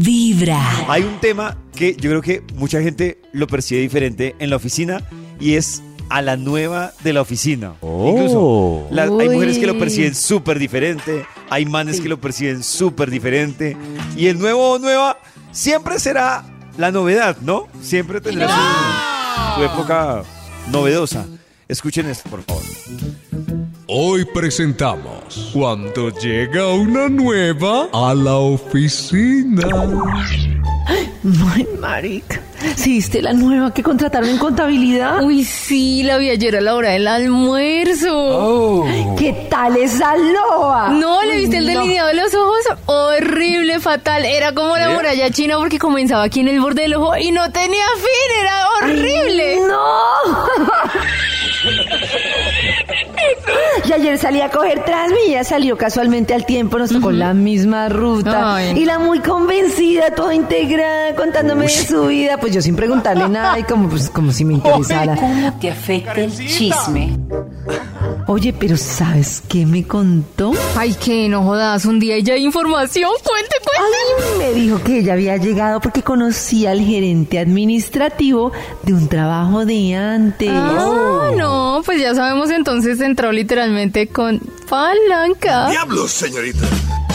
Vibra. Hay un tema que yo creo que mucha gente lo percibe diferente en la oficina y es a la nueva de la oficina. Incluso la- hay mujeres que lo perciben súper diferente, hay manes que lo perciben súper diferente y el nuevo o nueva siempre será la novedad, ¿no? Siempre tendrá su, su época novedosa. Escuchen esto, por favor. Hoy presentamos Cuando llega una nueva a la oficina. Ay, marica. ¿Sí viste la nueva que contrataron en contabilidad? Uy, sí, la vi ayer a la hora del almuerzo. ¿Qué tal esa loba? No, ¿le viste el delineado de los ojos? Horrible, fatal. Era como la ¿Eh? muralla china porque comenzaba aquí en el borde del ojo y no tenía fin. Era horrible. ¡No! Y ayer salí a coger Transmilla, salió casualmente al tiempo, nos tocó la misma ruta. Ay. Y la muy convencida, toda integrada, contándome de su vida, pues yo sin preguntarle nada y como, pues, como si me interesara. ¿Cómo te afecta el chisme? Oye, pero ¿sabes qué me contó? Ay, que no jodas. Un día ya hay información. Cuente, cuente. Ay, me dijo que ella había llegado porque conocía al gerente administrativo de un trabajo de antes. Ah, no, pues ya sabemos entonces entró literalmente con palanca. ¡Diablos, señorita!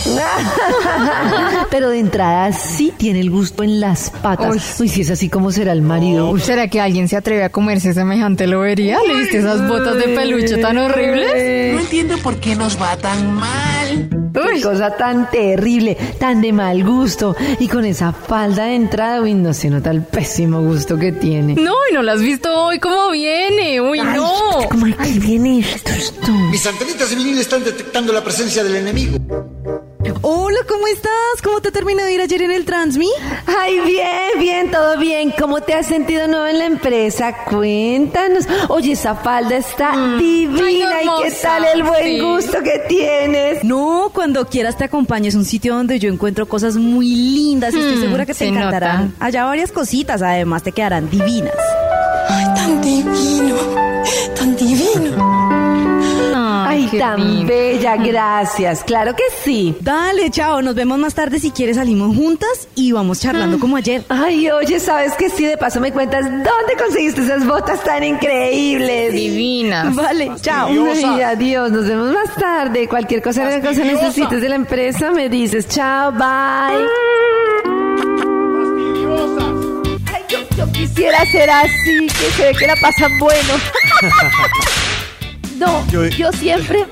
Pero de entrada sí tiene el gusto en las patas. Uy, si es así como será el marido. Uy, ¿Será que alguien se atreve a comerse semejante lobería? ¿Le viste esas botas de peluche tan horribles? No entiendo por qué nos va tan mal. Qué cosa tan terrible, tan de mal gusto. Y con esa falda de entrada, uy, no se nota el pésimo gusto que tiene. No, y no la has visto hoy cómo viene. Uy, Ay, no. ¿Cómo que viene esto? esto? Mis antenitas de vinil están detectando la presencia del enemigo. Hola, ¿cómo estás? ¿Cómo te terminó de ir ayer en el Transmi? Ay, bien, bien, todo bien. ¿Cómo te has sentido nuevo en la empresa? Cuéntanos. Oye, esa falda está divina. ay, ¿Y qué tal el buen sí. gusto que tienes? No, cuando quieras te acompaño. Es un sitio donde yo encuentro cosas muy lindas y estoy Hmm, segura que te se encantarán. nota. Allá varias cositas, además te quedarán divinas. Ay, tan divino, qué tan lindo. bella, gracias. Claro que sí. Dale, chao, nos vemos más tarde si quieres salimos juntas y vamos charlando Ah. como ayer. Ay, oye, ¿sabes que sí? De paso me cuentas, ¿dónde conseguiste esas botas tan increíbles? Divinas. Vale, chao. Ay, adiós, nos vemos más tarde. Cualquier cosa que cosa necesites de la empresa, me dices, chao, bye. Ay, yo, yo quisiera ser así, que se ve que la pasan bueno. no, Yo- yo siempre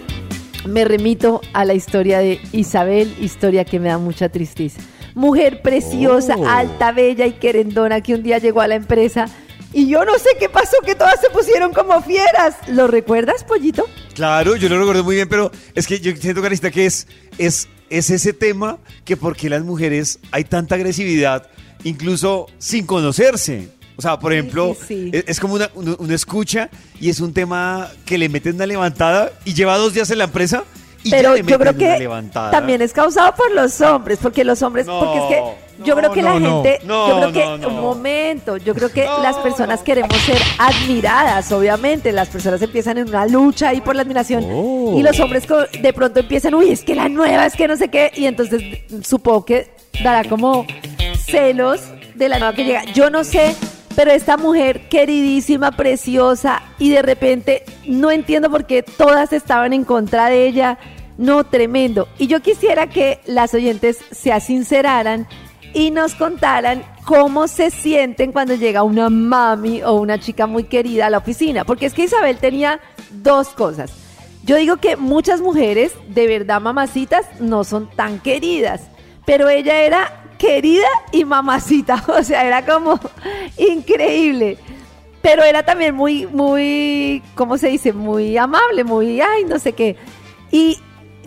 me remito a la historia de Isabel, historia que me da mucha tristeza. Mujer preciosa, Oh. alta, bella y querendona que un día llegó a la empresa y yo no sé qué pasó, que todas se pusieron como fieras. ¿Lo recuerdas, pollito? Claro, yo lo recuerdo muy bien, pero es que yo siento, Carista, que es, es, es ese tema que porque las mujeres hay tanta agresividad, incluso sin conocerse. O sea, por ejemplo, sí, sí. Es, es como una, uno, uno escucha y es un tema que le meten una levantada y lleva dos días en la empresa y ya Pero yo creo una que levantada. también es causado por los hombres, porque los hombres, No, porque es que yo no, creo que la no, gente, No, yo creo que, no, no. un momento, yo creo que No, las personas queremos ser admiradas, obviamente, las personas empiezan en una lucha ahí por la admiración Oh. y los hombres de pronto empiezan, uy, es que la nueva, es que no sé qué, y entonces supongo que dará como celos de la nueva que llega. Yo no sé, pero esta mujer queridísima, preciosa, y de repente no entiendo por qué todas estaban en contra de ella. No, tremendo. Y yo quisiera que las oyentes se asinceraran y nos contaran cómo se sienten cuando llega una mami o una chica muy querida a la oficina. Porque es que Isabel tenía dos cosas. Yo digo que muchas mujeres, de verdad mamacitas, no son tan queridas. Pero ella era querida y mamacita. O sea, era como increíble. Pero era también muy, muy, ¿cómo se dice? Muy amable, muy, ay, no sé qué. Y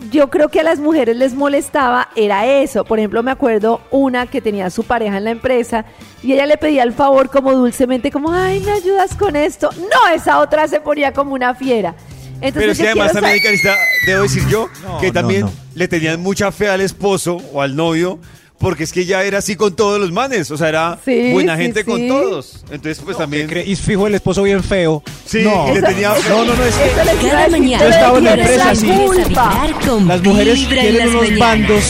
yo creo que a las mujeres les molestaba era eso. Por ejemplo, me acuerdo una que tenía a su pareja en la empresa y ella le pedía el favor como dulcemente, como, ay, ¿me ayudas con esto? No, esa otra se ponía como una fiera. Entonces, Pero es que yo además también, debo decir yo, No, que no, también no. le tenían mucha fe al esposo o al novio, porque es que ya era así con todos los manes, o sea, era Sí, buena sí, gente con todos. Entonces, pues también... Y fijo el esposo bien feo. Sí, no, y le tenía no, no, no, es que Cada mañana pero Yo estaba en la empresa, la sí. Empieza a culpa. vibrar con las mujeres tienen las unos mañanas. bandos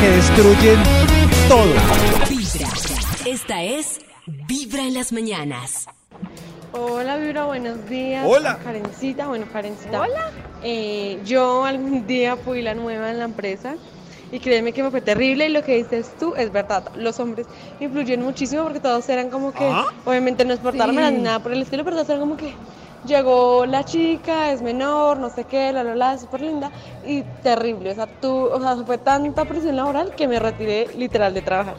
que destruyen todo. Vibra. Esta es Vibra en las mañanas. Hola Vibra, buenos días. Hola. Karencita, bueno, Karencita. Hola. yo algún día fui la nueva en la empresa y créeme que me fue terrible y lo que dices tú es verdad. Los hombres influyen muchísimo porque todos eran como que, Ajá. obviamente no es portarme Sí. ni nada por el estilo, pero todos eran como que llegó la chica, es menor, no sé qué, la la la, es súper linda y terrible. O sea, tú, o sea, fue tanta presión laboral que me retiré literal de trabajar.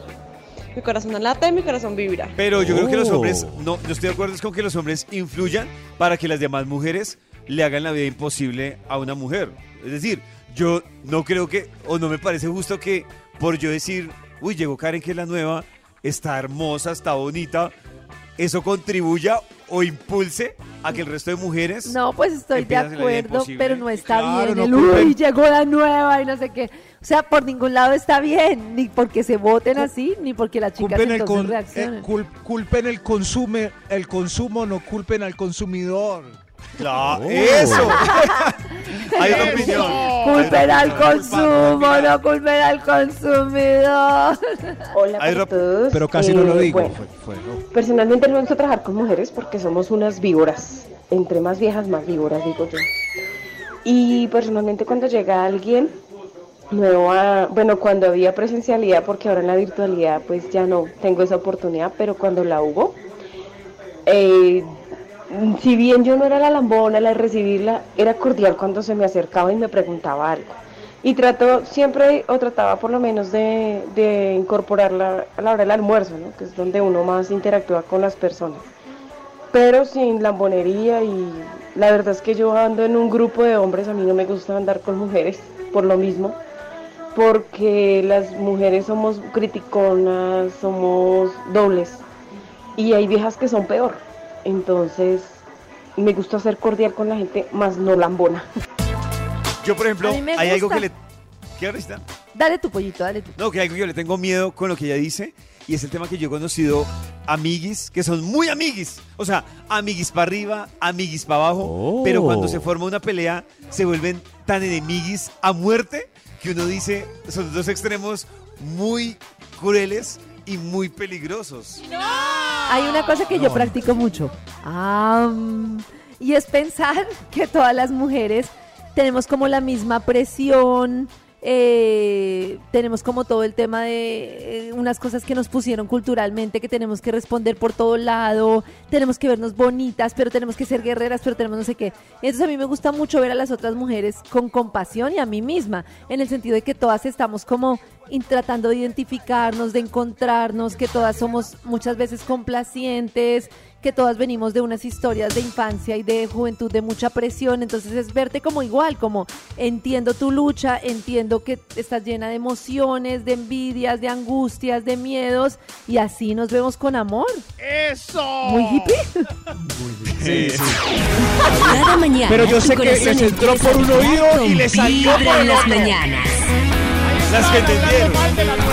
Mi corazón late y mi corazón vibra. Pero yo creo que los Oh. hombres, no, no estoy de acuerdo es con que los hombres influyan para que las demás mujeres le hagan la vida imposible a una mujer. Es decir, yo no creo que, o no me parece justo que por yo decir, uy, llegó Karen que es la nueva, está hermosa, está bonita, eso contribuya o impulse a que el resto de mujeres... No, pues estoy de acuerdo, pero no está Claro, bien. no el, uy, llegó la nueva y no sé qué. O sea, por ningún lado está bien, ni porque se voten así, ni porque las chicas Culpen el, entonces reaccionen. eh, cul- culpen el consume, el consumo, no culpen al consumidor. Claro, Oh. ¡Eso! Hay opinión. Culpen al consumo, no culpen al consumidor. Hola Hay para todos. Pero casi no lo Eh, digo. bueno, fue- fue, ¿no? Personalmente no me gusta trabajar con mujeres porque somos unas víboras. Entre más viejas, más víboras, digo yo. Y personalmente cuando llega alguien nuevo a, bueno, cuando había presencialidad, porque ahora en la virtualidad pues ya no tengo esa oportunidad, pero cuando la hubo, eh, si bien yo no era la lambona, la de recibirla, era cordial cuando se me acercaba y me preguntaba algo. Y trato siempre, o trataba por lo menos de, de incorporarla a la hora del almuerzo, ¿no? que es donde uno más interactúa con las personas. Pero sin lambonería y la verdad es que yo ando en un grupo de hombres, a mí no me gusta andar con mujeres por lo mismo, porque las mujeres somos criticonas, somos dobles y hay viejas que son peor. Entonces me gusta ser cordial con la gente, más no lambona. Yo, por ejemplo, hay algo que le... ¿Qué ahorita? Dale tu pollito, dale tu. No, que hay algo que yo le tengo miedo con lo que ella dice y es el tema que yo he conocido amiguis que son muy amiguis. O sea, amiguis para arriba, amiguis para abajo, Oh. pero cuando se forma una pelea se vuelven tan enemiguis a muerte que uno dice, son dos extremos muy crueles y muy peligrosos. Hay una cosa que yo practico mucho. Y es pensar que todas las mujeres tenemos como la misma presión. eh, tenemos como todo el tema de eh, unas cosas que nos pusieron culturalmente que tenemos que responder por todo lado, tenemos que vernos bonitas, pero tenemos que ser guerreras, pero tenemos no sé qué. Entonces a mí me gusta mucho ver a las otras mujeres con compasión y a mí misma, en el sentido de que todas estamos como tratando de identificarnos, de encontrarnos, que todas somos muchas veces complacientes, que todas venimos de unas historias de infancia y de juventud de mucha presión, entonces es verte como igual, como entiendo tu lucha, entiendo que estás llena de emociones, de envidias, de angustias, de miedos y así nos vemos con amor. ¡Eso! Muy hippie. Sí, sí. Cada mañana. Pero yo sé que les entró por un oído y les salió por el las otro. mañanas. Las que entendieron.